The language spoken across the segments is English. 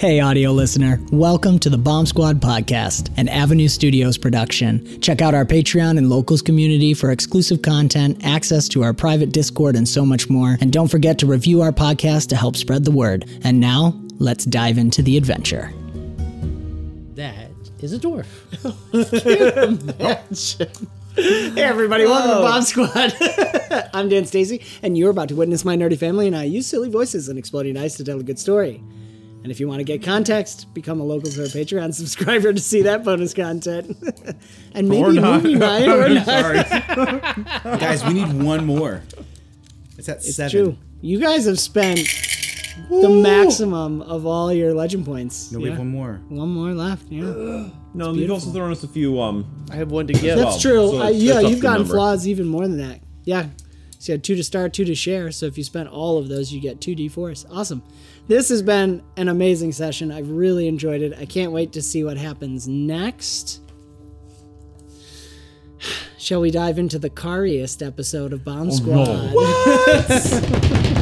Hey, audio listener. Welcome to the Bomb Squad podcast, an Avenue Studios production. Check out our Patreon and locals community for exclusive content, access to our private Discord, and so much more. And don't forget to review our podcast to help spread the word. And now, let's dive into the adventure. That is a dwarf. Hey, everybody, welcome to Bomb Squad. I'm Dan Stacey, and you're about to witness my nerdy family and I use silly voices and exploding dice to tell a good story. And if you want to get context, become a local to our Patreon subscriber to see that bonus content. and maybe Or not. movie night or not. Guys, we need one more. It's at It's seven. true. You guys have spent the maximum of all your legend points. No, we Yeah. have one more. One more left. Yeah, No, you've also thrown us a few. Um, I have one to give. that's Well, true. so Uh, it's- yeah, that's up you've to gotten number. flaws even more than that. Yeah. So you had two to start, two to share. So if you spent all of those, you get two d4s. Awesome. This has been an amazing session. I've really enjoyed it. I can't wait to see what happens next. Shall we dive into the cariest episode of Oh, Bomb Squad? And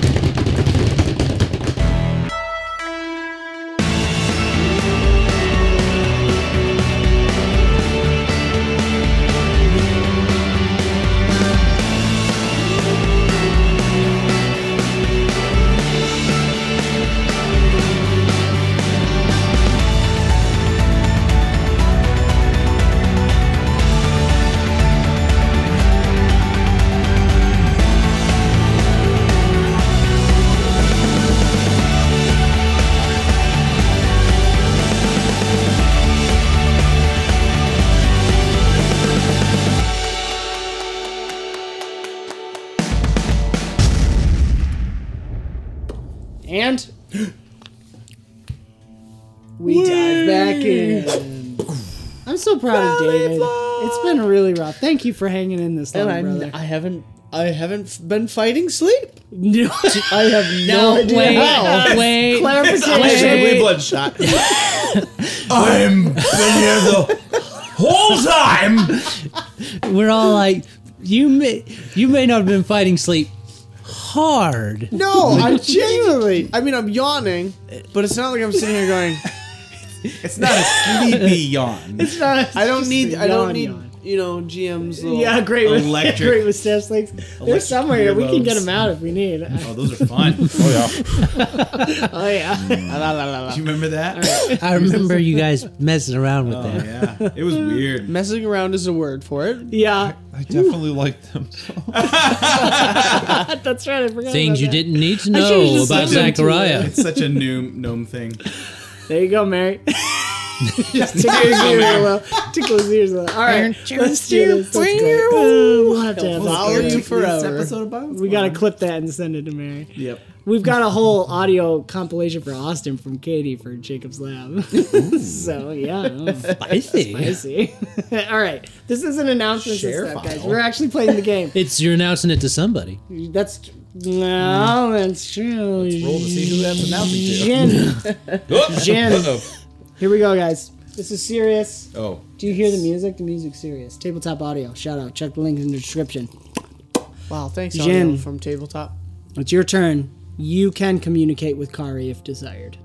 so proud of David. It's been really rough. Thank you for hanging in this long, and I'm, brother. I haven't. I haven't been fighting sleep. No, I have no, No, idea wait, how. wait. Clarification. Extremely bloodshot. I'm been here the whole time. We're all like, you may you may not have been fighting sleep hard. No, I'm genuinely. I mean, I'm yawning, but it's not like I'm sitting here going. It's not a sleepy yawn. It's not. I don't need. I don't yawn, need. yawn. You know, GM's. Little, Yeah, great with Electric- great with staff links. There's somewhere here. We can get them out if we need. Oh, those are fun. Oh yeah. Oh yeah. Mm. La, la, la, la. you remember that? I remember you guys messing around with Oh that. yeah, it was weird. Messing around is a word for it. Yeah, I definitely like them. that's right. I forgot Things about you that. didn't need to know about said them to Zachariah. It's such a gnome gnome thing. There you go, Mary. Just tickle his ears a little. Tickle his ears a little. All right, let's do this. Let's go. Uh, We'll have to have Follow this. you This forever. episode of Bob We gotta clip that and send it to Mary. Yep. We've got a whole audio compilation for Austin from Katie for Jacob's Lab. so yeah, Spicy. I see. All right, this is an announcement and Share stuff, guys. file. We're actually playing the game. It's you're announcing it to somebody. That's no, hmm. that's true. Let's roll to see who that's announcing to. Jen, Jen. Oh! Uh-oh. Here we go, guys. This is serious. Oh, Do you hear the music? The music's serious. Tabletop audio. Shout out. Check the link in the description. Wow, thanks, Jen. Audio from Tabletop. It's your turn. You can communicate with Kari if desired.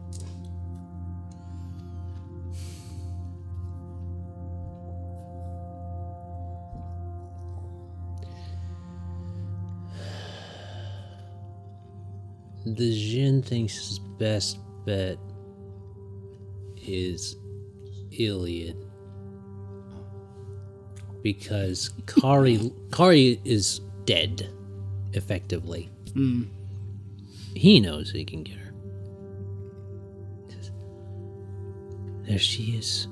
The Jin thinks his best bet is Ilyad. Because Kari Kari is dead, effectively. Hmm. He knows he can get her. There she is.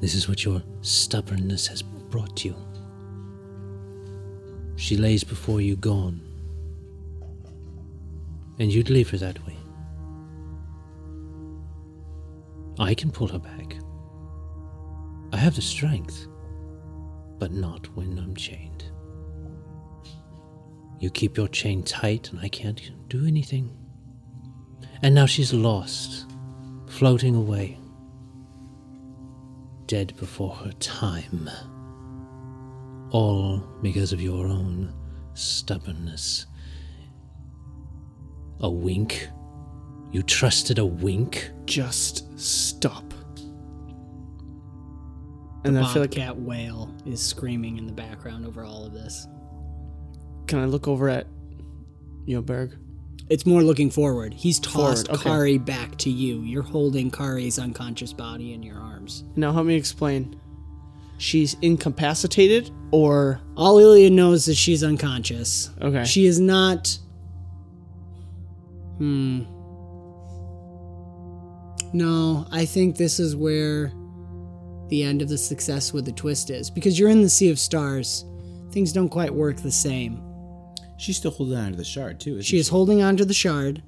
This is what your stubbornness has brought you. She lays before you gone and you'd leave her that way. I can pull her back. I have the strength, but not when I'm chained. You keep your chain tight, and I can't do anything. And now she's lost, floating away, dead before her time. All because of your own stubbornness. A wink? You trusted a wink? Just stop. And I feel like Bobcat whale is screaming in the background over all of this. can I look over at Yoberg? It's more looking forward. He's tossed Forward, okay. Kari back to you. You're holding Kari's unconscious body in your arms. Now help me explain. She's incapacitated or All Ilya knows is she's unconscious. Okay. She is not. Hmm. No, I think this is where the end of the success with the twist is. Because you're in the Sea of Stars, things don't quite work the same. She's still holding on to the shard too. Isn't She is holding onto the shard.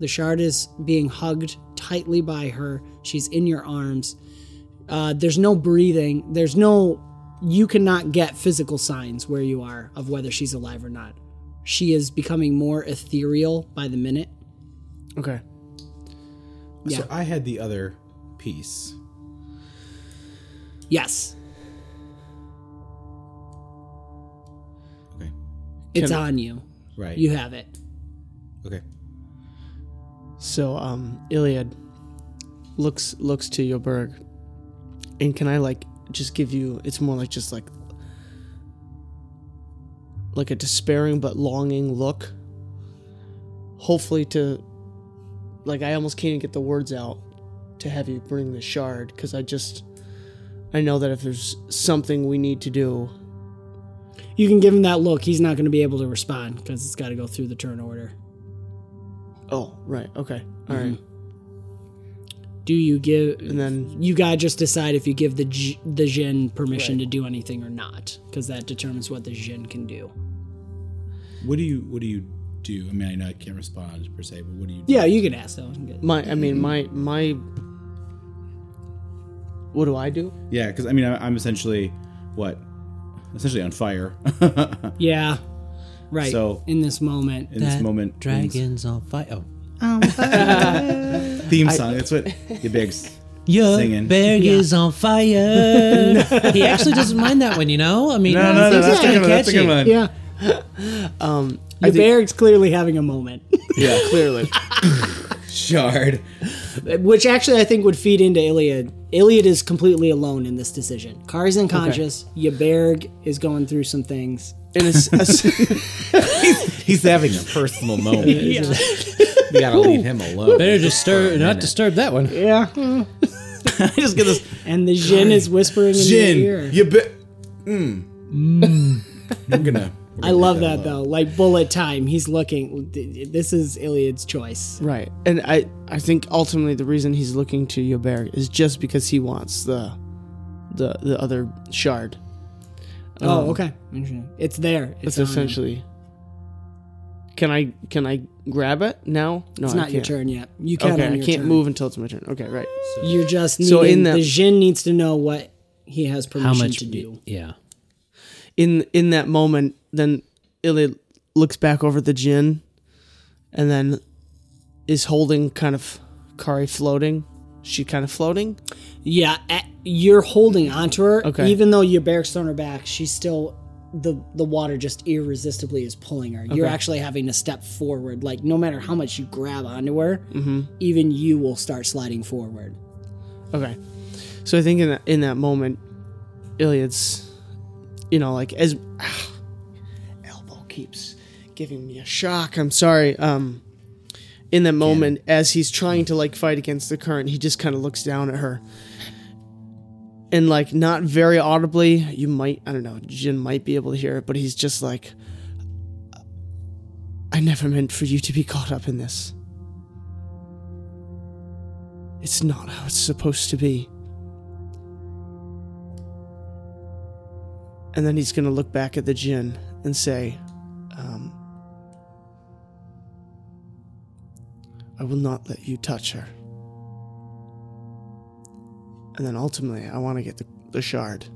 The shard is being hugged tightly by her. She's in your arms. Uh, there's no breathing. There's no. You cannot get physical signs where you are of whether she's alive or not. She is becoming more ethereal by the minute. Okay. Yeah. So I had the other piece. Yes, Okay. it's Can- on you. Right. You have it. Okay. So um Ilyad looks looks to Yoberg. And can I like just give you it's more like just like like a despairing but longing look. Hopefully to like I almost can't get the words out to have you bring the shard cuz I just I know that if there's something we need to do, You can give him that look. He's not going to be able to respond because it's got to go through the turn order. Oh, right. Okay. All right. Mm-hmm. Do you give? And then you gotta just decide if you give the J- the Jin permission to do anything or not, because that determines what the Jin can do. What do you What do you do? I mean, I know I can't respond per se, but what do you? do? Yeah, you can ask though. my I mean my my what do I do? Yeah, because I mean, I- I'm essentially what, essentially on fire Yeah, right. So- in this moment, in this moment. Dragons on fire. Oh, on fire. theme song. That's what the bigs. Your Singing. berg is on fire. he actually doesn't mind that one, you know. I mean, No, no, no, it's that's a kinda good one. That's a good one. yeah. Um The Berg's clearly having a moment, yeah, clearly. Shard. which actually I think would feed into Ilyad. Ilyad is completely alone in this decision. Kari's unconscious. Yaberg is going through some things. And it's, it's- He's having a personal moment. we gotta leave him alone. Better disturb, not disturb that one. Yeah. I just get this. And the Jin is whispering in Jin, your ear. you bet. Mm. We're gonna. I love that though. Like bullet time. He's looking. This is Ilyad's choice. right. And I I think ultimately the reason he's looking to Yoberg is just because he wants the the the other shard. Oh, um, okay. Interesting. It's there. It's, It's essentially Can I can I grab it now? No, It's not your can't. turn yet. You can Okay, on I can't turn. move until it's my turn. Okay, right. You're just needing, So in that- the Jin needs to know what he has How permission much to do. Yeah. in in that moment, then Ilya looks back over the Jin and then is holding kind of Kari floating. She kind of floating. Yeah, you're holding onto her. Okay. Even though your bear's thrown her back, she's still the the water just irresistibly is pulling her. You're actually having to step forward. Like no matter how much you grab onto her, Mm-hmm. even you will start sliding forward. Okay, so I think in that in that moment, Ilyad's, you know, like as keeps giving me a shock. I'm sorry. Um, in that moment, as he's trying to like fight against the current, he just kind of looks down at her. And like not very audibly, you might I don't know, Jin might be able to hear it, but he's just like I never meant for you to be caught up in this. It's not how it's supposed to be. And then he's gonna look back at the Jin and say, will not let you touch her. and then ultimately I want to get the, the shard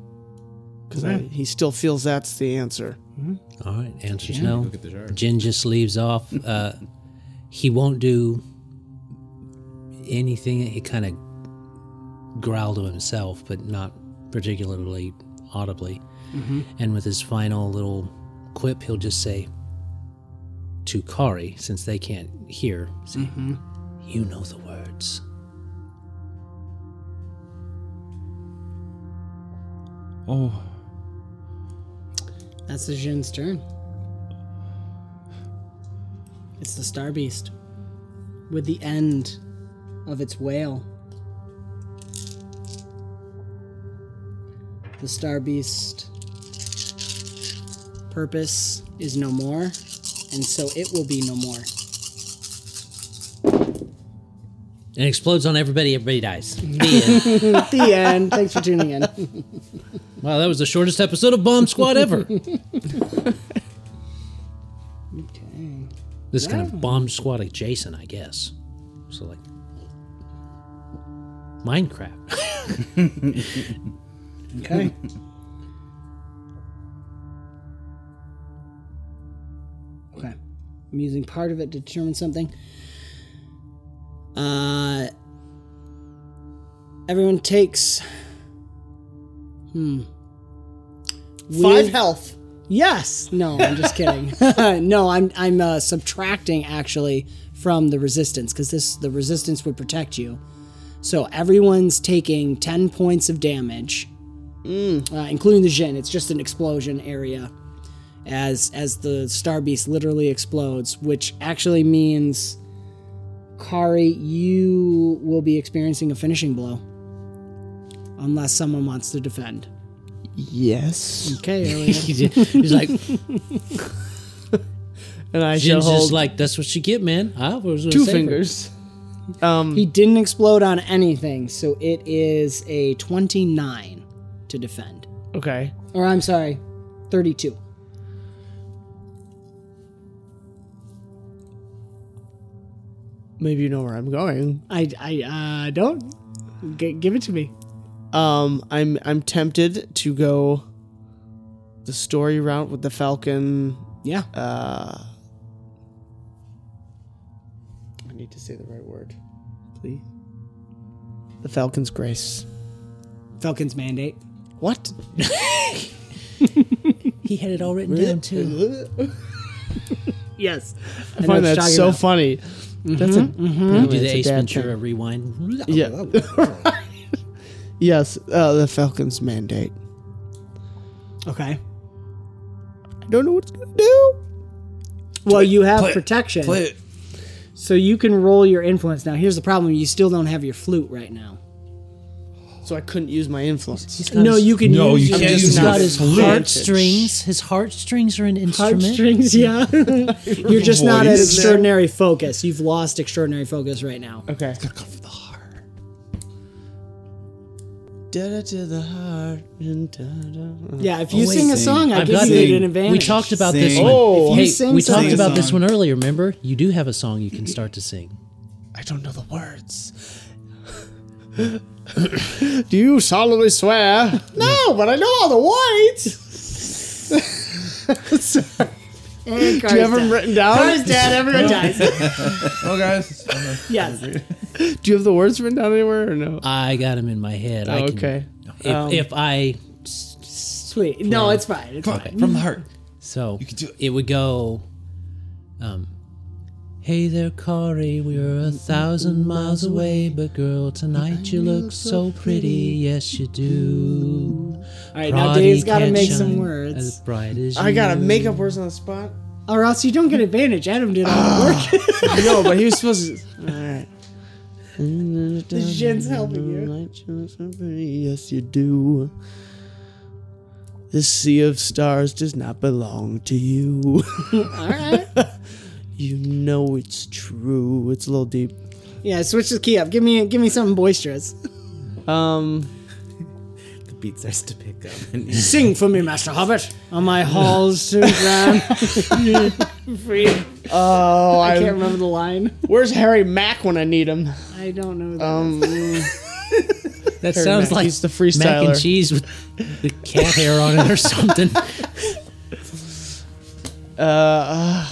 because he still feels that's the answer. All right, answers no. Look at the shard. Jin just leaves off. Uh, he won't do anything. He kind of growled to himself, but not particularly audibly. And with his final little quip, he'll just say to Kari, since they can't hear, say, mm-hmm. "You know the words." Oh, That's the Jin's turn. It's the Star Beast with the end of its wail. The Star Beast purpose is no more, and so it will be no more. It explodes on everybody. Everybody dies. The end. the end. Thanks for tuning in. wow, that was the shortest episode of Bomb Squad ever. Okay. This is kind of Bomb Squad adjacent, I guess. So like Minecraft. Okay. okay. I'm using part of it to determine something. Uh everyone takes hmm. Five With- health. Yes. No, I'm just kidding. no, I'm I'm uh, subtracting actually from the resistance because this the resistance would protect you. So everyone's taking ten points of damage, uh, including the Jin. It's just an explosion area, as as the Star Beast literally explodes, which actually means, Kari, you will be experiencing a finishing blow, unless someone wants to defend. Yes. Okay, He's like, And I shall Jin's hold just like, that's what you get, man. I was gonna two say- fingers. Um, He didn't explode on anything, so it is a 29 to defend. okay. Or I'm sorry, 32. Maybe you know where I'm going. I, I uh, don't. G- give it to me. Um, I'm I'm tempted to go the story route with the Falcon. Yeah. Uh, I need to say the right word, please. The Falcon's grace. Falcon's mandate. What? He had it all written down too. Yes. I find that so funny. That's a You do it's the a Ace dad Ventura rewind. Yeah. yes, uh, the Falcon's mandate. Okay. I don't know what it's gonna do. Well, you have Play it. protection. Play it. So you can roll your influence. Now, here's the problem you still don't have your flute right now. So I couldn't use my influence. No, you can No, use you can't use not your got his flute. heartstrings. His heartstrings are an instrument. heartstrings, yeah. You're just not at Voice. extraordinary focus. You've lost extraordinary focus right now. Okay. Come from the heart. Da-da to the heart. and da-da. Yeah, if you wait, sing a song, I I've give got you an advantage. We talked about this Sing. one. Oh. If you hey, sing we talked something- about this Song. one earlier. Remember, you do have a song you can start to sing. I don't know the words. Do you solemnly swear? No, but I know all the words. And Do you have them written down? Car's dead. Everyone dies. Oh, guys. yes. Do you have the words written down anywhere or no? I got them in my head. I Oh, can, okay. If, Um, if I Sweet. No, it's fine. It's fine. on, from the heart. so You can do it. it would go. Um, hey there, Kari, we're a thousand miles away, but girl, tonight you look so pretty. Yes, you do. All right, now Prodi Dave's got to can't make some shine words. As bright as I gotta you. make up words on the spot. Oh, or else you don't get advantage. Adam did all the ah, work. no, but he was supposed to. All right. the Jin's helping you. Yes, you do. This sea of stars does not belong to you. All right. You know it's true. It's a little deep. Yeah, switch the key up. Give me give me something boisterous. Um, The beat starts to pick up. And Sing for me, Master Hobbit, on my halls to grand. Free. oh, I I, can't remember the line. where's Harry Mack when I need him? I don't know. That Um, That Harry sounds Mack, like he's the freestyler. mac and cheese with the cat hair on it or something. Uh, uh,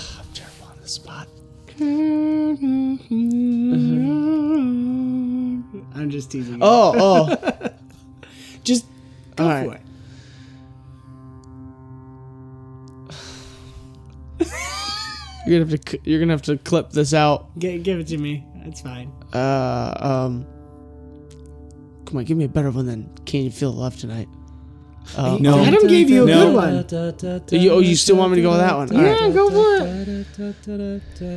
I'm just teasing. You. Oh, oh. just go All for right. it. You're gonna have to. You're gonna have to clip this out. G- give it to me. That's fine. Uh, um. Come on, give me a better one than "Can You Feel Love Tonight." Uh, No. Adam gave you a No. good one. You, oh, you still want me to go with that one? All right. Yeah, go for it.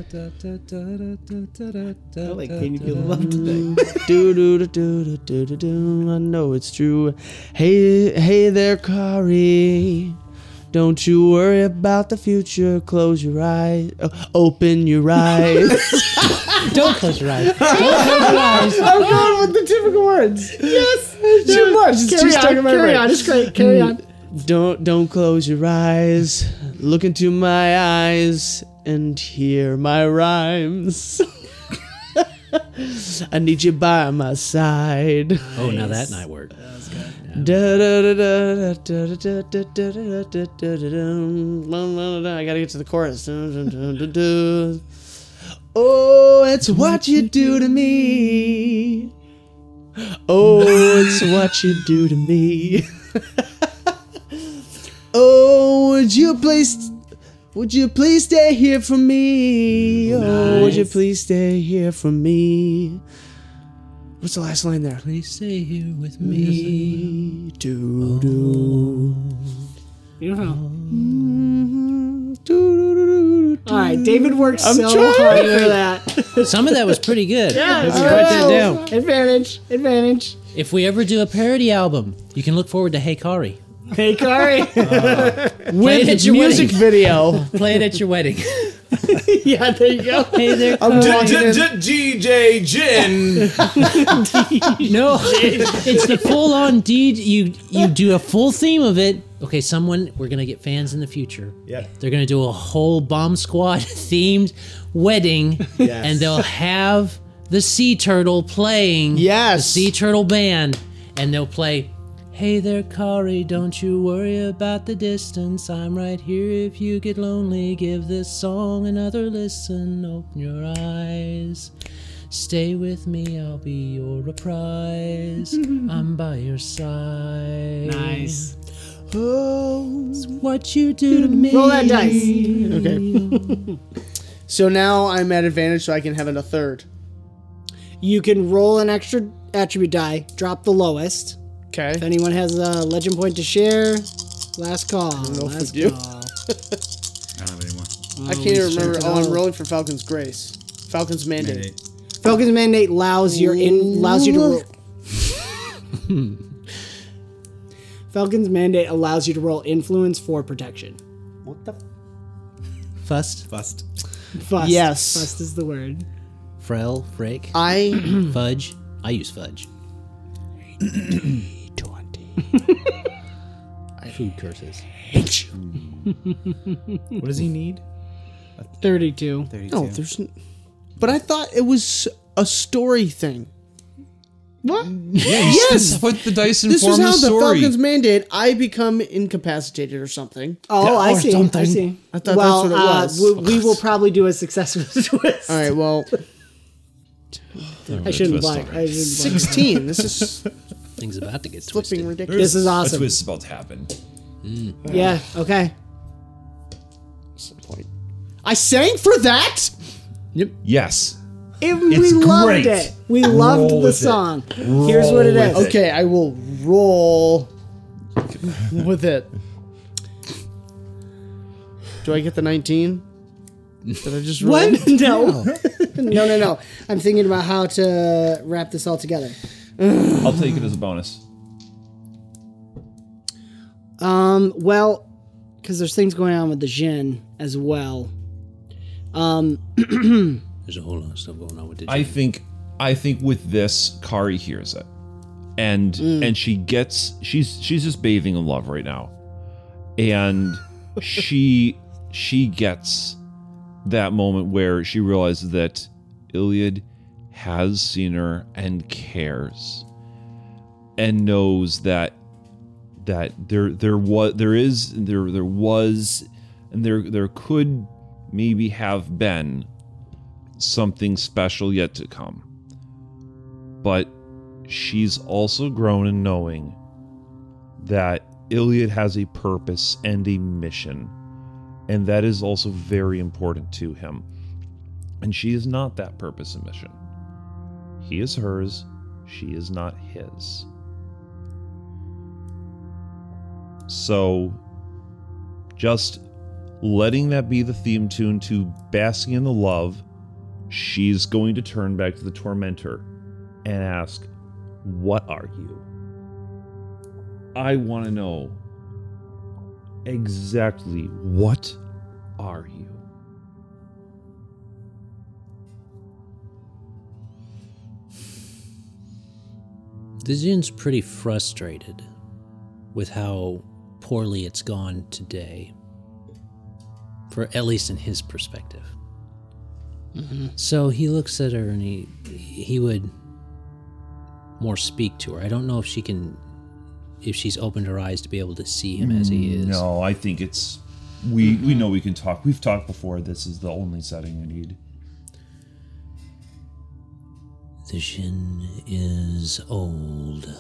I like Can You Feel the Love today? do do do do do do do. I know it's true. Hey, hey there, Kari. Don't you worry about the future. Close your eyes. Uh, open your eyes. Don't close your eyes. Don't close your eyes. I'm going with the typical words. Yes. Too much. It's Carry too on, stuck in my carry brain. on, It's great. Carry on. don't don't close your eyes. Look into my eyes and hear my rhymes. I need you by my side. Oh, now that night worked. Da da da I gotta get to the chorus. oh, it's what you do to me. Oh, it's what you do to me. oh, would you please, would you please stay here for me? Oh, would you please stay here for me? What's the last line there? Please stay here with me. Do do. Beautiful. Mm-hmm. Do, All right, David worked I'm so trying. hard for that. Some of that was pretty good. Yeah, Let's write that down. Advantage, advantage. If we ever do a parody album, you can look forward to Hey Kari. Hey, Kari. Uh, play it With at your music wedding. video. Play it at your wedding. yeah, there you go. hey there, I'm Kari. walking in. DJ Jin. No, it's the full on deed. You you do a full theme of it. Okay, someone we're gonna get fans in the future. Yeah. They're gonna do a whole bomb squad themed wedding, yes. and they'll have the sea turtle playing. Yes. the sea turtle band, and they'll play. Hey there, Kari, don't you worry about the distance. I'm right here if you get lonely. Give this song another listen. Open your eyes. Stay with me, I'll be your reprise. I'm by your side. Nice. Oh. It's what you do to me. Roll that dice. Okay. so now I'm at advantage, so I can have it a third. You can roll an extra attribute die, drop the lowest. Okay. If anyone has a legend point to share, last call. know if we last do. call. I don't have any more. Uh, I can't even remember. Oh, I'm rolling for Falcon's Grace. Falcon's Mandate. Mandate. Falcon's mandate allows your in allows you to roll. Falcon's mandate allows you to roll influence for protection. What the? Fust, Bust. Fust. Yes. Fust is the word. Frel, Frick, I. Fudge. I use Fudge. Food curses. hate you. What does he need? Thirty-two. 32. No, there's. N- but I thought it was a story thing. What? Yeah, you yes. put the dice in This inform was how the the story. Falcon's Mandate. I become incapacitated or something. Oh, I Or see. I see. I thought well, that's what it uh, was. we, we will probably do a successful twist. All right. Well, I shouldn't Twist lie. I shouldn't sixteen. This is Thing's about to get flipping twisted. ridiculous. This is awesome. A awesome. twist is about to happen. Hmm. Yeah. Okay. Some point. I sang for that. Yep. Yes. It, It's we loved great. it. We loved Roll the with it. song. Here's what it Roll is. with it. Okay, I will roll with it. Do I get the 19? Did I just roll? What? No. no, no, no. I'm thinking about how to wrap this all together. I'll take it as a bonus. Um, well, because there's things going on with the Jin as well. Um, There's a whole lot of stuff going on with the I think I think with this, Kari hears it. And and she gets she's she's just bathing in love right now. And she she gets that moment where she realizes that Ilyad has seen her and cares. and knows that that there there was there is there there was and there there could maybe have been something special yet to come. But she's also grown in knowing that Ilyad has a purpose and a mission, and that is also very important to him. And she is not that purpose and mission. He is hers, she is not his. So, just letting that be the theme tune to Basking in the Love, she's going to turn back to the Tormentor and ask, What are you? I want to know exactly what are you? The Jin's pretty frustrated with how poorly it's gone today, for at least in his perspective. Mm-hmm. So he looks at her and he he would more speak to her. I don't know if she can, if she's opened her eyes to be able to see him as he mm, is. No, I think it's we we mm-hmm. know we can talk. We've talked before. This is the only setting we need. The Jin is old.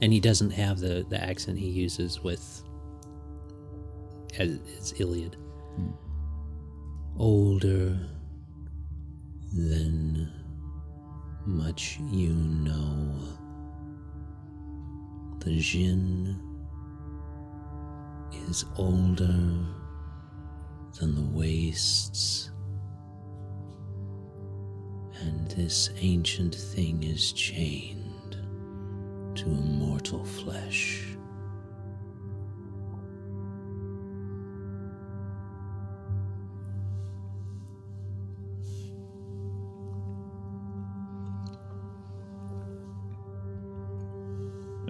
And he doesn't have the, the accent he uses with as, as Ilyad. Hmm. Older than much you know. The Jin is older than the wastes and this ancient thing is chained to immortal flesh.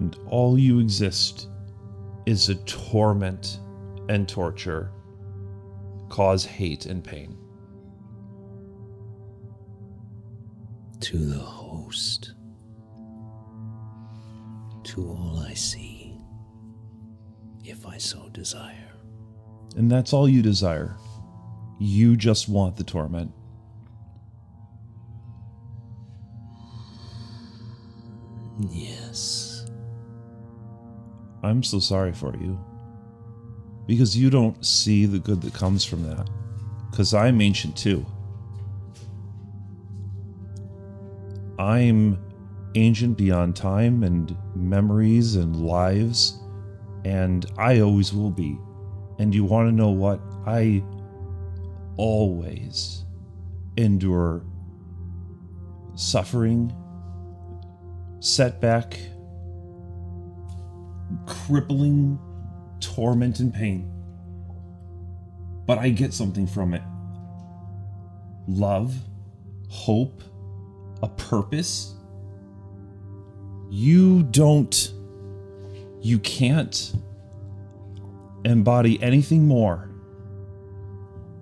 and all you exist is a torment and torture, cause hate and pain. To the host, to all I see, if I so desire. And that's all you desire. You just want the torment. Yes. I'm so sorry for you. Because you don't see the good that comes from that. Because I'm ancient too. I'm ancient beyond time and memories and lives, and I always will be. And you want to know what? I always endure suffering, setback, crippling torment and pain. But I get something from it love, hope, a purpose. You don't, you can't embody anything more.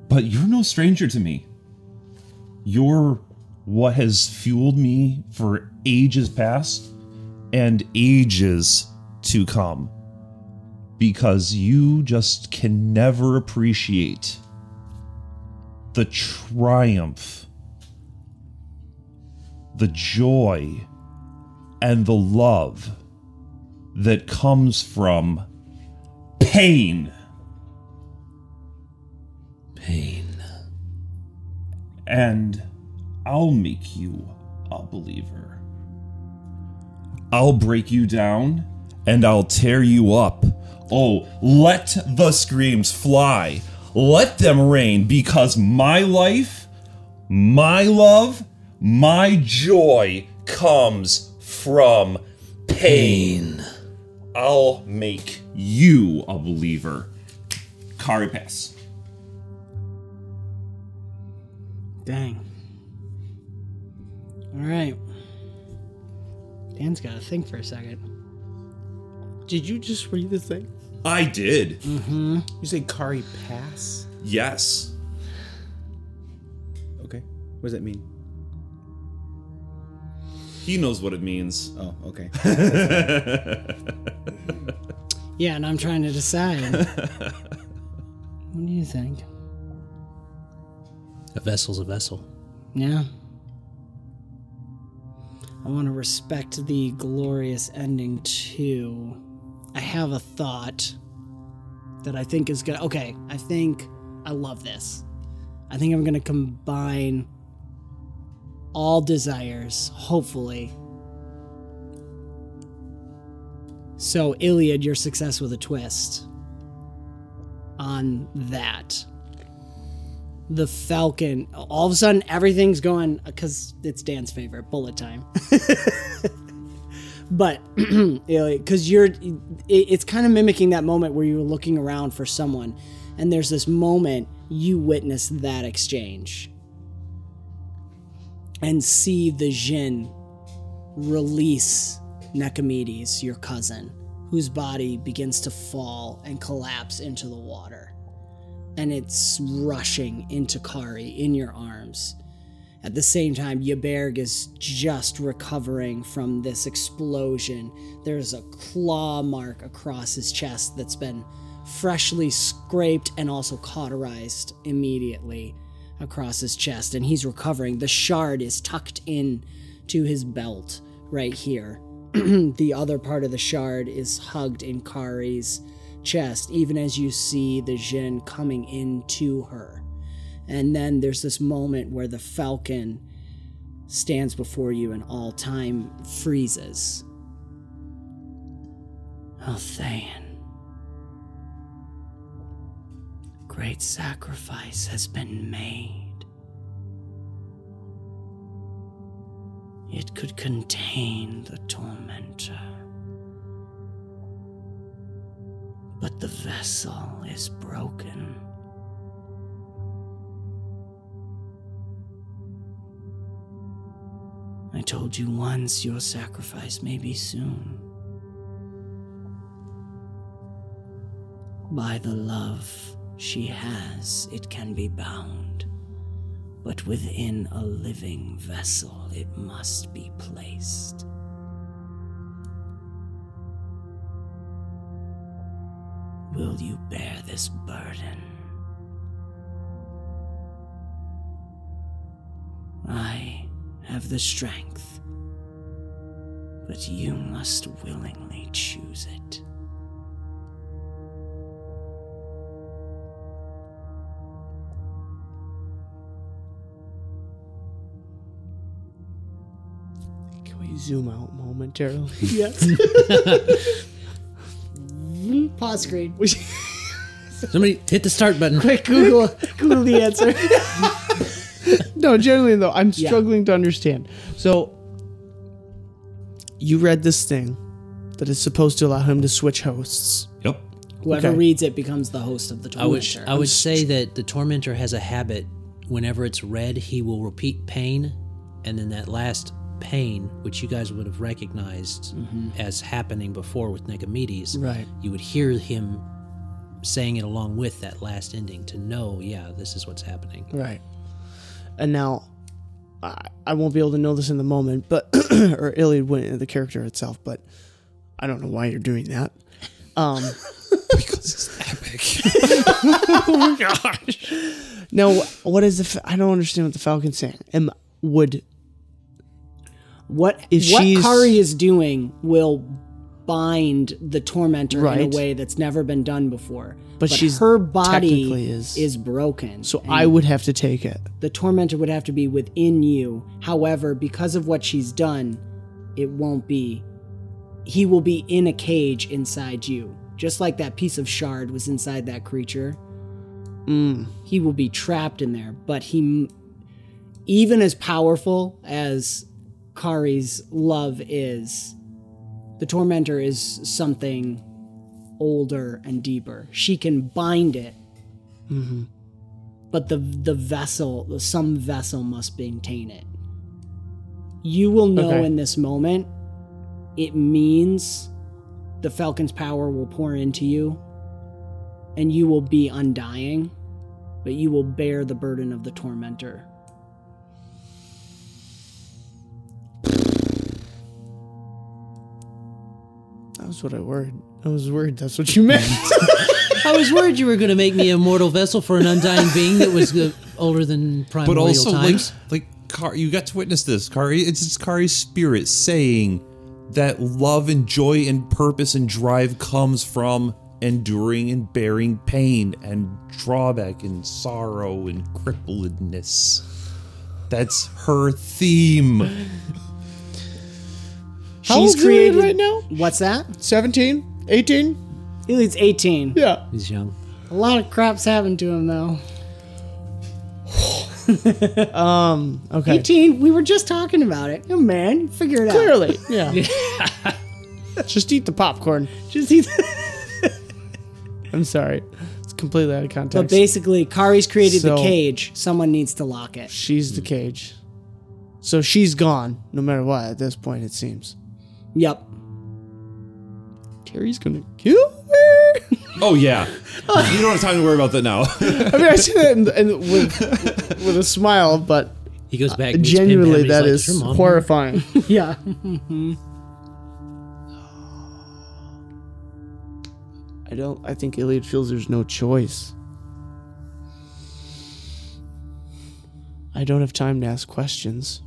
But you're no stranger to me. You're what has fueled me for ages past and ages to come because you just can never appreciate the triumph, the joy, and the love that comes from pain. Pain. And I'll make you a believer. I'll break you down and I'll tear you up. Oh, let the screams fly. Let them rain because my life, my love, my joy comes from pain. I'll make you a believer. Caritas. Dang. All right. Dan's got to think for a second. Did you just read the thing? I did. Mm-hmm. You say Kari pass? Yes. Okay. What does that mean? He knows what it means. Oh, okay. Yeah, and I'm trying to decide. what do you think? A vessel's a vessel. Yeah. I want to respect the glorious ending too. I have a thought that I think is gonna. Okay, I think I love this. I think I'm gonna combine all desires, hopefully. So, Ilyad, your success with a twist on that the Falcon. All of a sudden, everything's going because it's Dan's favorite bullet time. but because you're, it, it's kind of mimicking that moment where you're looking around for someone, and there's this moment you witness that exchange and see the Jin release Nekomedes, your cousin, whose body begins to fall and collapse into the water and it's rushing into Kari in your arms. At the same time, Yaberg is just recovering from this explosion. There's a claw mark across his chest that's been freshly scraped and also cauterized immediately across his chest, and he's recovering. The shard is tucked in to his belt right here. the other part of the shard is hugged in Kari's chest, even as you see the Jin coming into her. And then there's this moment where the falcon stands before you and all time freezes. Oh, Althain. Great sacrifice has been made. It could contain the tormentor. but the vessel is broken. I told you once your sacrifice may be soon. By the love she has, it can be bound, but within a living vessel it must be placed. Will you bear this burden? I have the strength, but you must willingly choose it. We zoom out momentarily? Yes. Pause screen. Somebody hit the start button. Quick Google Google the answer. no, generally though, I'm struggling to understand. So, you read this thing that is supposed to allow him to switch hosts. Yep. Whoever Okay. reads it becomes the host of the I would tormentor. I would say that the tormentor has a habit. Whenever it's read, he will repeat pain, and then that last pain, which you guys would have recognized as happening before with Nekomedes, Right. You would hear him saying it along with that last ending to know, yeah, this is what's happening. Right. And now, I, I won't be able to know this in the moment, but or Ilyad went the character itself, but I don't know why you're doing that. Um, because it's epic. oh my gosh. no, what is the? I don't understand what the Falcon's saying. Am would what if what she's- Kari is doing will bind the tormentor in a way that's never been done before. But she's her body is- is broken. so I would have to take it. the tormentor would have to be within you. However, because of what she's done, it won't be. He will be in a cage inside you, just like that piece of shard was inside that creature. Mm. He will be trapped in there, but he, even as powerful as Kari's love is, the tormentor is something older and deeper. She can bind it mm-hmm. but the the vessel, some vessel must maintain it. You will know Okay. in this moment. It means the Falcon's power will pour into you, and you will be undying, but you will bear the burden of the tormentor. That's what I worried. I was worried that's what you meant. I was worried you were going to make me a mortal vessel for an undying being that was uh, older than prime. but also times. like like Car- you got to witness this Kari it's it's Kari's spirit saying that love and joy and purpose and drive comes from enduring and bearing pain and drawback and sorrow and crippledness that's her theme How old's She's Ilyad created right now? What's that? 17? 18? Ilyad's 18. Yeah. He's young. A lot of crap's happened to him though. Um, okay. 18. We were just talking about it. Oh man, figure it out. Clearly. Yeah. Just eat the popcorn. Just eat. I'm sorry. It's completely out of context. but context. basically, Kari's created So- the cage. Someone needs to lock it. she's the cage. So she's gone, no matter what, at this point, it seems. Yep. Terry's gonna kill me. Oh yeah, you don't have time to worry about that now. I mean, I say that in, in, with, with a smile, but He goes back. meets Pim Pam, genuinely, and he's that like, is mom." horrifying. Yeah. I don't. I think Ilyad feels there's no choice. I don't have time to ask questions.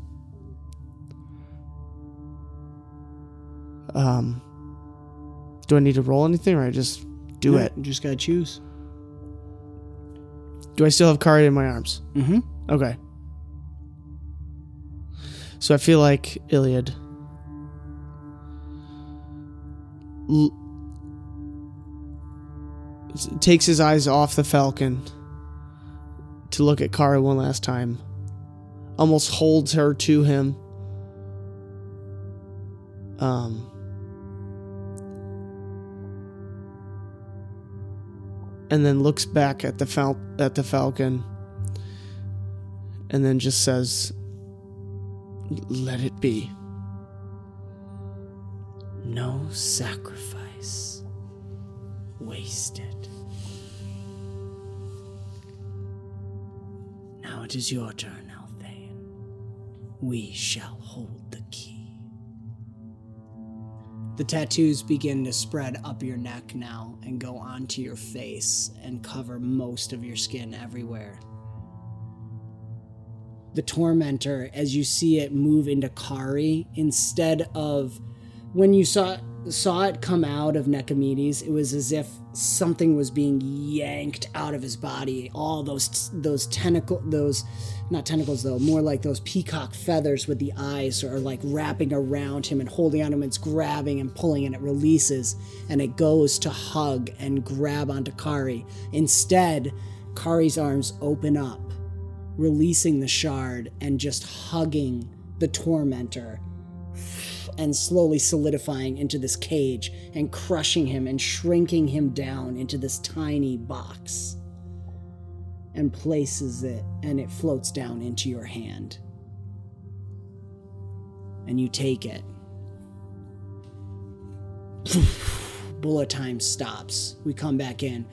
Um, do I need to roll anything, or I just do it? You just gotta choose. Do I still have Kari in my arms? Mm-hmm. Okay. So I feel like Ilyad l- takes his eyes off the falcon to look at Kara one last time. Almost holds her to him. Um and then looks back at the fal- at the falcon and then just says let it be No sacrifice wasted. Now it is your turn, Althane. We shall hold. The tattoos begin to spread up your neck now and go onto your face and cover most of your skin everywhere. The tormentor, as you see it move into Kari, instead of when you saw saw it come out of Nicomedes, it was as if something was being yanked out of his body. All those those tentacle those not tentacles though, more like those peacock feathers with the eyes are like wrapping around him and holding on him. It's grabbing and pulling and it releases and it goes to hug and grab onto Kari. Instead, Kari's arms open up, releasing the shard and just hugging the tormentor and slowly solidifying into this cage and crushing him and shrinking him down into this tiny box and places it and it floats down into your hand. And you take it. Bullet time stops. We come back in.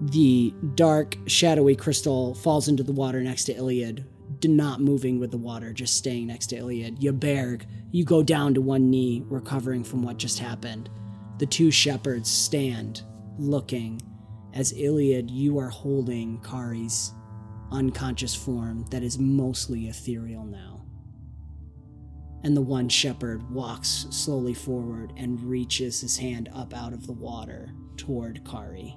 The dark, shadowy crystal falls into the water next to Ilyad, not moving with the water, just staying next to Ilyad. Yaberg, you go down to one knee, recovering from what just happened. The two shepherds stand, looking, as Ilyad, you are holding Kari's unconscious form that is mostly ethereal now. And the one shepherd walks slowly forward and reaches his hand up out of the water toward Kari.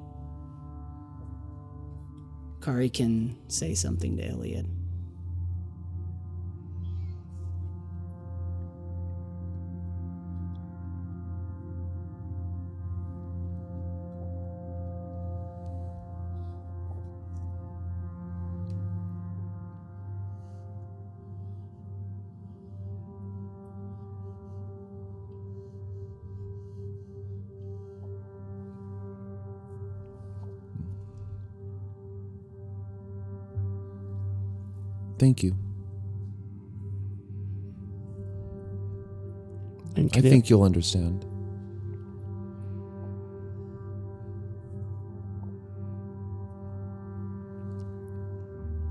Kari can say something to Ilyad. Thank you. And I think you'll understand.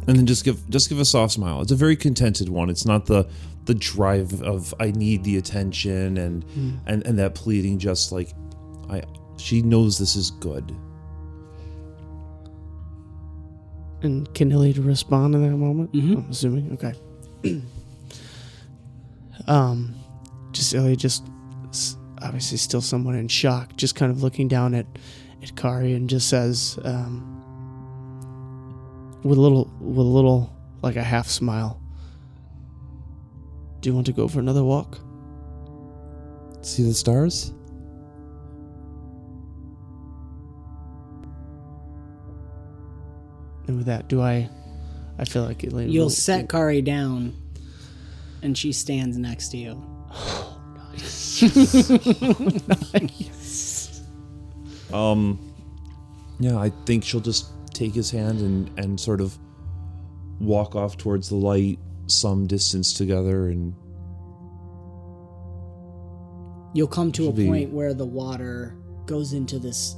and then just give just give a soft smile. It's a very contented one. It's not the the drive of I need the attention and hmm. and and that pleading. Just like I, she knows this is good. And can Ilyad respond in that moment? I'm assuming. Okay. um, just Ilyad, just obviously still somewhat in shock, just kind of looking down at at Kari and just says, um, with a little, with a little, like a half smile. Do you want to go for another walk? See the stars? And with that, do I? I feel like Ilyad. You'll will- set Kari down, and she stands next to you. Nice. Um, yeah, I think she'll just take his hand and and sort of walk off towards the light some distance together and You'll come to a Should be- point where the water goes into this,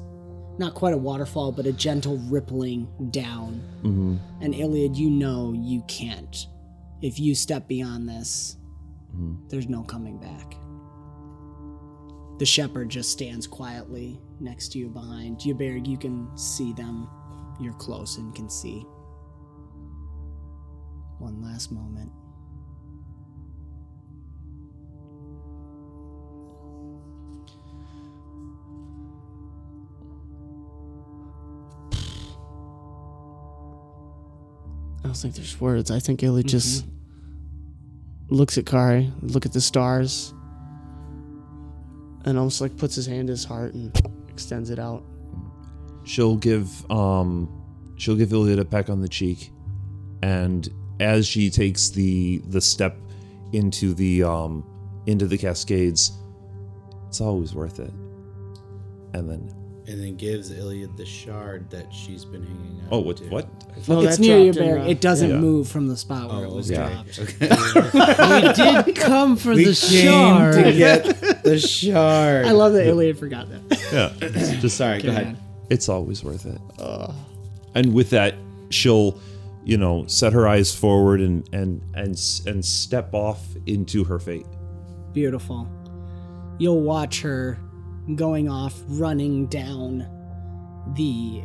not quite a waterfall, but a gentle rippling down. mhm. And Ilyad, you know you can't. If you step beyond this, there's no coming back. The shepherd just stands quietly next to you behind. Yaberg, you can see them. You're close and can see. One last moment. Don't think there's words. I think Ilyad just looks at Kari, look at the stars, and almost like puts his hand to his heart and extends it out. she'll give um she'll give Ilyad a peck on the cheek and as she takes the the step into the um into the cascades it's always worth it and then And then gives Ilyad the shard that she's been hanging out. oh what to. what No, it's near dropped in, Yaberg. uh, It doesn't yeah. move from the spot where it Oh, was okay. dropped. Okay. We did come for we the came shard. to get the shard. I love that Ilyad forgot that. yeah Just sorry. Go ahead. it's always worth it and with that she'll you know set her eyes forward and and and and step off into her fate Beautiful. You'll watch her going off, running down the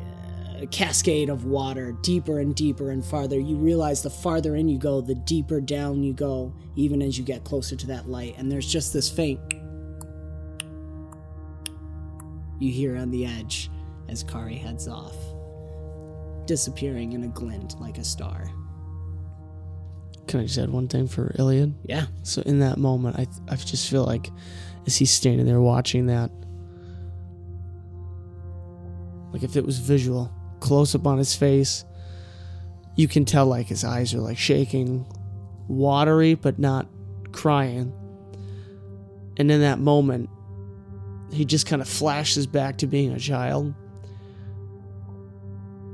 uh, cascade of water, deeper and deeper and farther. You realize the farther in you go, the deeper down you go, even as you get closer to that light. And there's just this faint you hear on the edge as Kari heads off, disappearing in a glint like a star. Can I just add one thing for Ilyad? Yeah. So in that moment, I I just feel like as he's standing there watching that, like if it was visual, close up on his face, you can tell like his eyes are like shaking, watery but not crying. And in that moment, he just kind of flashes back to being a child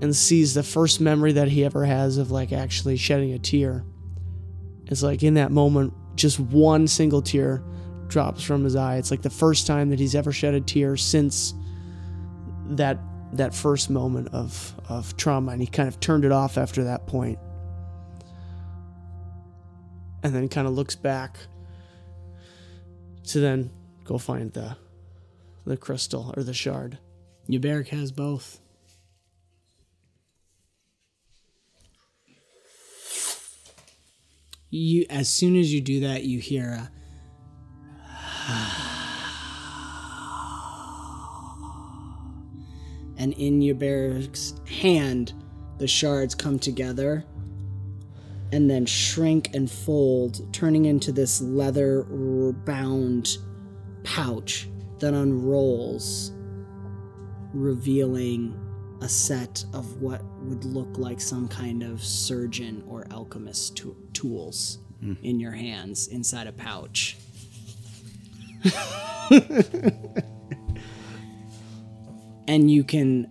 and sees the first memory that he ever has of like actually shedding a tear. It's like in that moment, just one single tear drops from his eye. It's like the first time that he's ever shed a tear since that that first moment of of trauma, and he kind of turned it off after that point. And then kind of looks back to then go find the the crystal or the shard. Yaberg has both. You, as soon as you do that, you hear a. And in Yaberg's hand, the shards come together and then shrink and fold, turning into this leather bound pouch that unrolls revealing a set of what would look like some kind of surgeon or alchemist to- tools hmm. in your hands inside a pouch. and you can,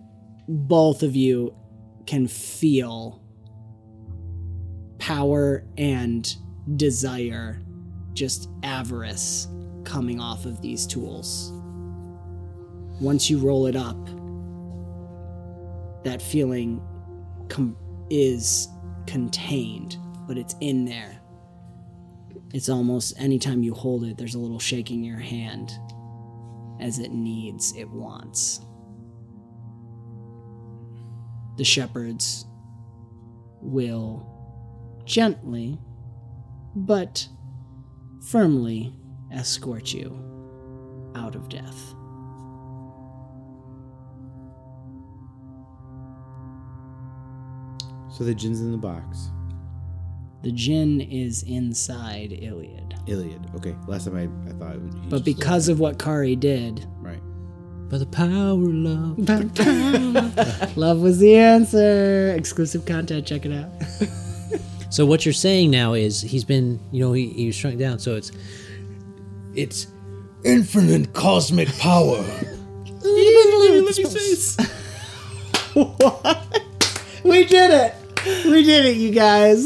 both of you can feel power and desire, just avarice coming off of these tools once you roll it up, that feeling com- is contained, but it's in there. It's almost anytime you hold it, there's a little shaking in your hand as it needs, it wants. The shepherds will gently but firmly escort you out of death. So the Jin's in the box. The djinn is inside Ilyad. Ilyad. Okay. Last time I, I thought it would. But because of what Kari did, Right. By the power of love. love was the answer. Exclusive content, check it out. So what you're saying now is he's been, you know, he, he was shrunk down. So it's, it's infinite cosmic power. What? We did it! We did it, you guys.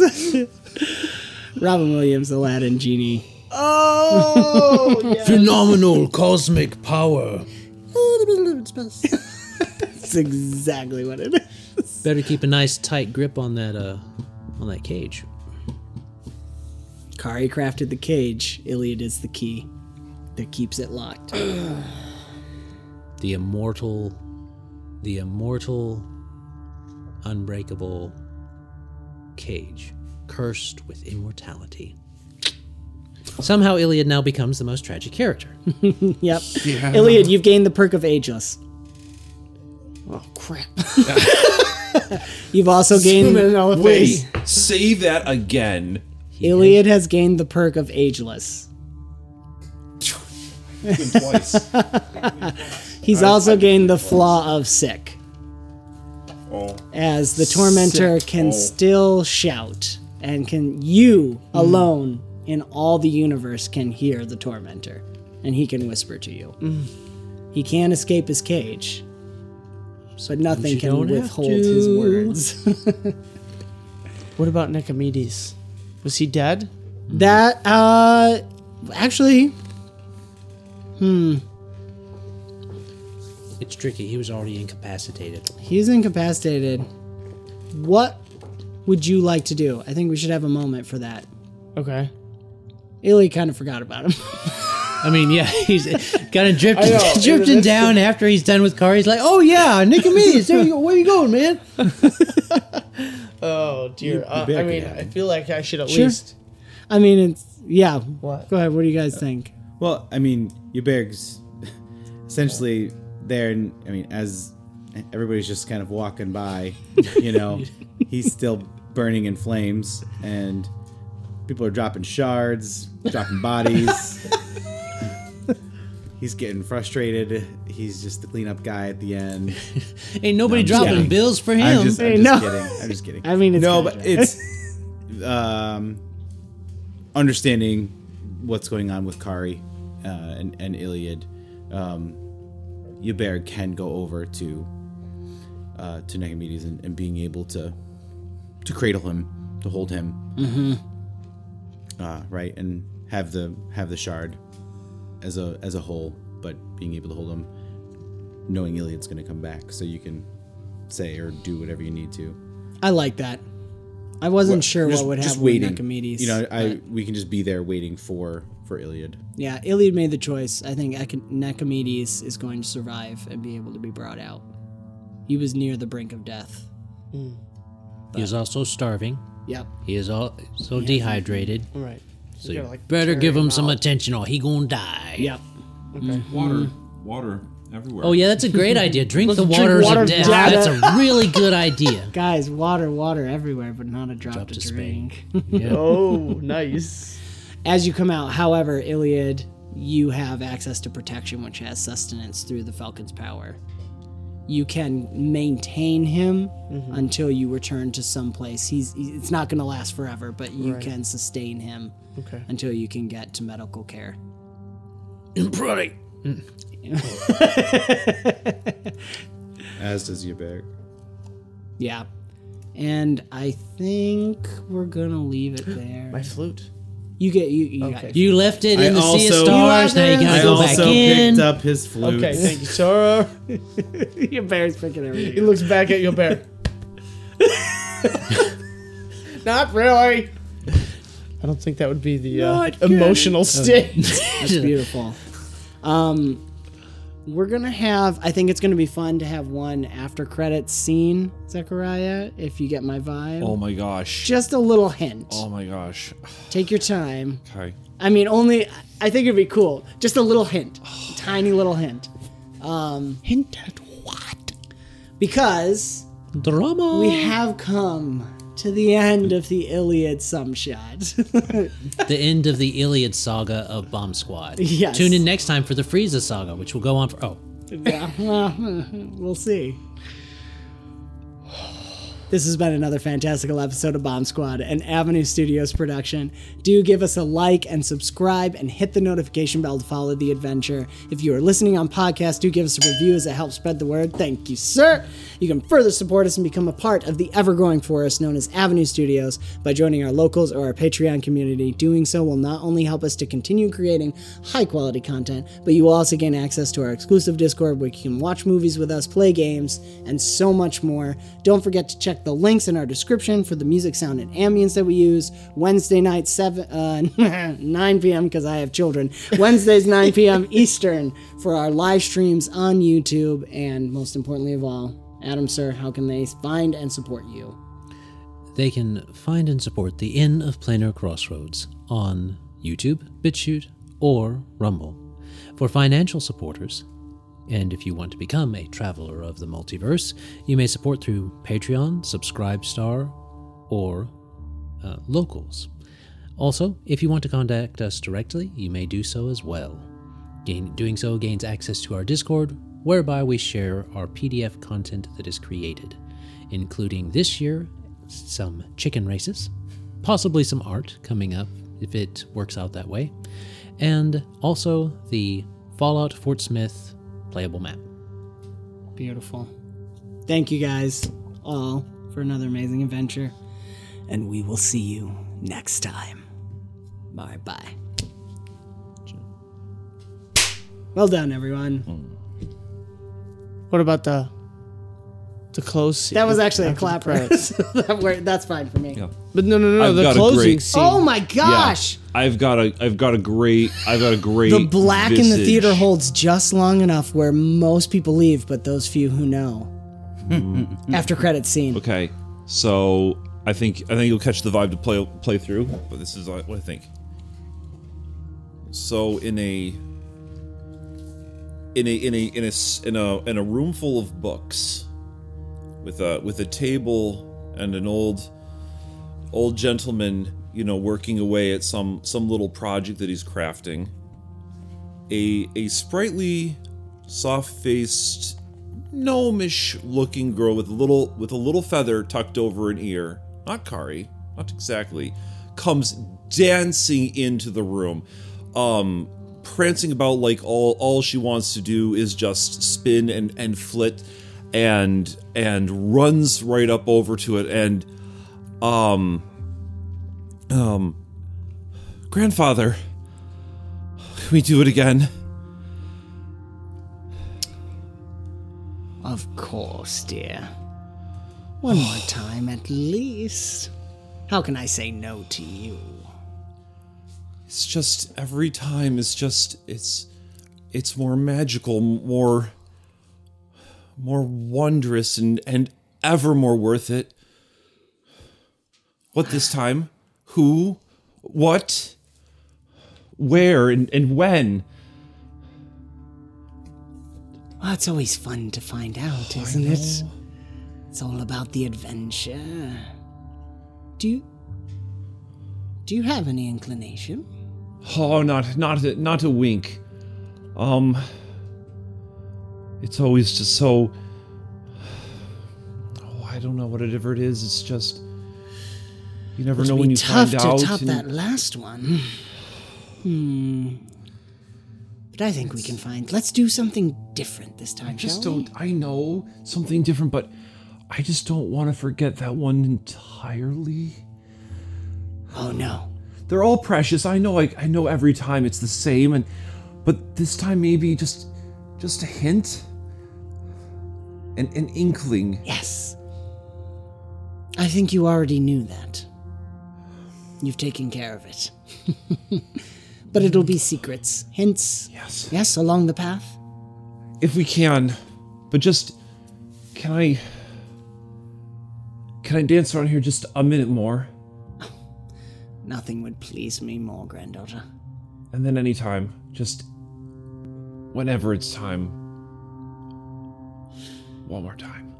Robin Williams, Aladdin genie. Oh, Phenomenal cosmic power. that's exactly what it is. Better keep a nice tight grip on that, uh, on that cage. Kari crafted the cage. Ilyad is the key that keeps it locked. The immortal, the immortal, unbreakable cage, cursed with immortality. Somehow Ilyad now becomes the most tragic character. Yep. Ilyad, you've gained the perk of ageless. Oh crap! You've also gained. Wait, say that again. Ilyad has gained the perk of ageless. Twice. He's also gained the flaw of sick. oh. as the tormentor can still shout and can you alone in all the universe can hear the tormentor and he can whisper to you he can't escape his cage but nothing can don't withhold his words What about Nicomedes? Was he dead? that uh actually hmm. It's tricky. He was already incapacitated. he's incapacitated what would you like to do i think we should have a moment for that Okay. Illy kind of forgot about him I mean, yeah, he's kind of drifting, know, drifting down after he's done with Car. He's like, "Oh yeah, Nicomedes, there you go. Where you going, man?" Oh dear. Uh, I mean, I feel like I should at Sure. least. i mean it's yeah What? go ahead what do you guys think Well, I mean, Uberg's essentially there, and I mean, as everybody's just kind of walking by, you know, he's still burning in flames, and people are dropping shards, dropping bodies. he's getting frustrated. He's just the cleanup guy at the end. Ain't nobody I'm just dropping kidding. bills for him. I'm just, I'm Hey, just no. kidding. I'm just kidding. I mean, it's no, kinda but it's um, understanding what's going on with Kari uh, and, and Ilyad. Um, Ybert can go over to uh, to Nicomedes and, and being able to to cradle him, to hold him, mm-hmm. Uh, right, and have the have the shard as a as a whole, but being able to hold them, knowing Ilyad's going to come back, so you can say or do whatever you need to. I like that. I wasn't sure Just- what would just happen waiting. with Nicomedes. You know, I we can just be there waiting for for Ilyad. yeah, Ilyad made the choice. I think Ec- Nicomedes is going to survive and be able to be brought out. He was near the brink of death. he is also starving. Yep. He is all so dehydrated. All right. So gotta, you like, better give him him some attention, or he gonna die. Yep. Okay. Mm-hmm. Water. Mm-hmm. Water everywhere. Oh yeah, that's a great idea. Drink the Let's drink waters water of death. down. That's a really good idea. Guys, water, water everywhere, but not a drop, Drop to, to drink. Yeah. Oh, nice. As you come out, however, Ilyad, you have access to protection, which has sustenance through the Falcon's power. You can maintain him mm-hmm. until you return to some place. He's it's not going to last forever, but you Right. can sustain him Okay. until you can get to medical care. Brody. Mm. As does Ybert. Yeah. And I think we're going to leave it there. My flute. You get you, you Okay. You left it in I the sea of also- stars. Now you You gotta I go back in. picked up his flute. Okay, thank you, Sora. your bear's picking everything. he looks back at your bear. Not really. I don't think that would be the uh, emotional state. That's beautiful. Um, we're gonna have. I think it's gonna be fun to have one after credits scene, Zechariah. If you get my vibe, Oh my gosh. just a little hint. Oh my gosh. Take your time. Okay. I mean, only. I think it'd be cool. Just a little hint, tiny little hint. Um, Hint at what? because Drama. we have come to the end of the Ilyad some shot. the end of the Ilyad saga of Bomb Squad. Yes. Tune in next time for the Frieza saga, which will go on for. Oh, yeah, well, we'll see. This has been another fantastical episode of Bomb Squad, an Avenue Studios production. Do give us a like and subscribe and hit the notification bell to follow the adventure. If you are listening on podcast, do give us a review as it helps spread the word. Thank you, sir. You can further support us and become a part of the ever growing forest known as Avenue Studios by joining our locals or our Patreon community. Doing so will not only help us to continue creating high quality content, but you will also gain access to our exclusive Discord where you can watch movies with us, play games, and so much more. Don't forget to check the links in our description for the music, sound, and ambience that we use. Wednesday night, 7, uh, 9 p.m. because I have children. Wednesdays, 9 p.m. Eastern for our live streams on YouTube. And most importantly of all, Adam, sir, how can they find and support you? they can find and support the Inn of Planar Crossroads on YouTube, BitChute, or Rumble. For financial supporters, and if you want to become a traveler of the multiverse, you may support through Patreon, Subscribestar, or uh, Locals. Also, if you want to contact us directly, you may do so as well. Gain, doing so gains access to our Discord, whereby we share our PDF content that is created, including this year some chicken races, possibly some art coming up if it works out that way, and also the Fallout Fort Smith playable map. Beautiful. Thank you guys all for another amazing adventure. And we will see you next time. Bye bye. Well done, everyone. What about the the close? That was actually a clap, right? clapper. that worked- That's fine for me. Yeah. But no, no, no, I've the got a closing great- scene. Oh my gosh! I've got a I've got a great I've got a great The black in the visage. theater holds just long enough where most people leave, but those few who know. After credit scene. Okay. So I think I think you'll catch the vibe to play play through, but this is what I think. So in a in a in a in a s- in a in a room full of books with a with a table and an old old gentleman, you know, working away at some some little project that he's crafting. A a sprightly, soft-faced gnomish looking girl with a little with a little feather tucked over an ear not kari not exactly comes dancing into the room um prancing about like all all she wants to do is just spin and and flit and and runs right up over to it and um um grandfather can we do it again Of course, dear. One more time at least. How can I say no to you? It's just every time it's just it's it's more magical, more more wondrous and and ever more worth it. What this time? Who? What? Where and, and when? Well, it's always fun to find out, isn't it? It's all about the adventure. Do you Do you have any inclination? Oh, not not a, not a wink. Um, it's always just so. Oh, I don't know what whatever it is. It's just you never know when be you tough find to out. top that last one. Hmm. But I think we can find. Let's do something different this time, just shall we? don't. I know something different, but I just don't want to forget that one entirely. Oh no. They're all precious. I know. I, I know every time it's the same, and but this time maybe just just a hint, an an inkling. Yes. I think you already knew that. You've taken care of it. but it'll be secrets, hints. Yes. Yes, along the path. If we can, but just can I can I dance around here just a minute more? Nothing would please me more, granddaughter. And then anytime, just whenever it's time. One more time.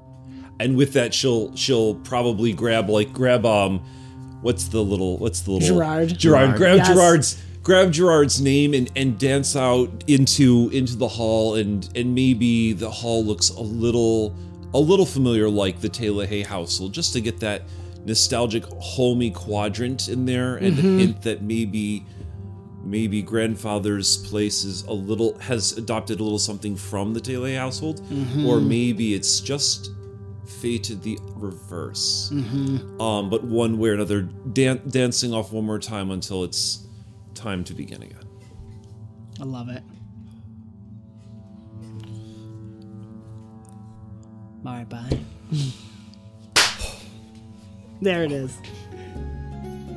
And with that, she'll she'll probably grab like grab um, what's the little what's the little Gerard. Gerard, grab Yes. Gerard's grab Gerard's name and and dance out into into the hall and and maybe the hall looks a little a little familiar like the Taylor Hay household just to get that nostalgic homey quadrant in there and a mm-hmm. hint that maybe maybe grandfather's place is a little has adopted a little something from the Taylor household, mm-hmm. or maybe it's just fated the reverse. Um, but one way or another, dan- dancing off one more time until it's time to begin again. I love it. Bye bye. there it is.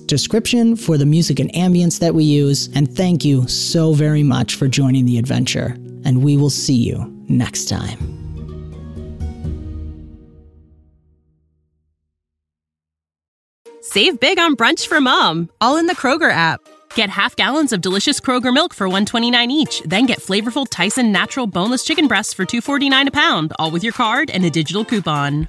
description for the music and ambience that we use. And thank you so very much for joining the adventure. And we will see you next time. Save big on brunch for mom, all in the Kroger app. Get half gallons of delicious Kroger milk for 129 each, then get flavorful Tyson natural boneless chicken breasts for 249 a pound, all with your card and a digital coupon.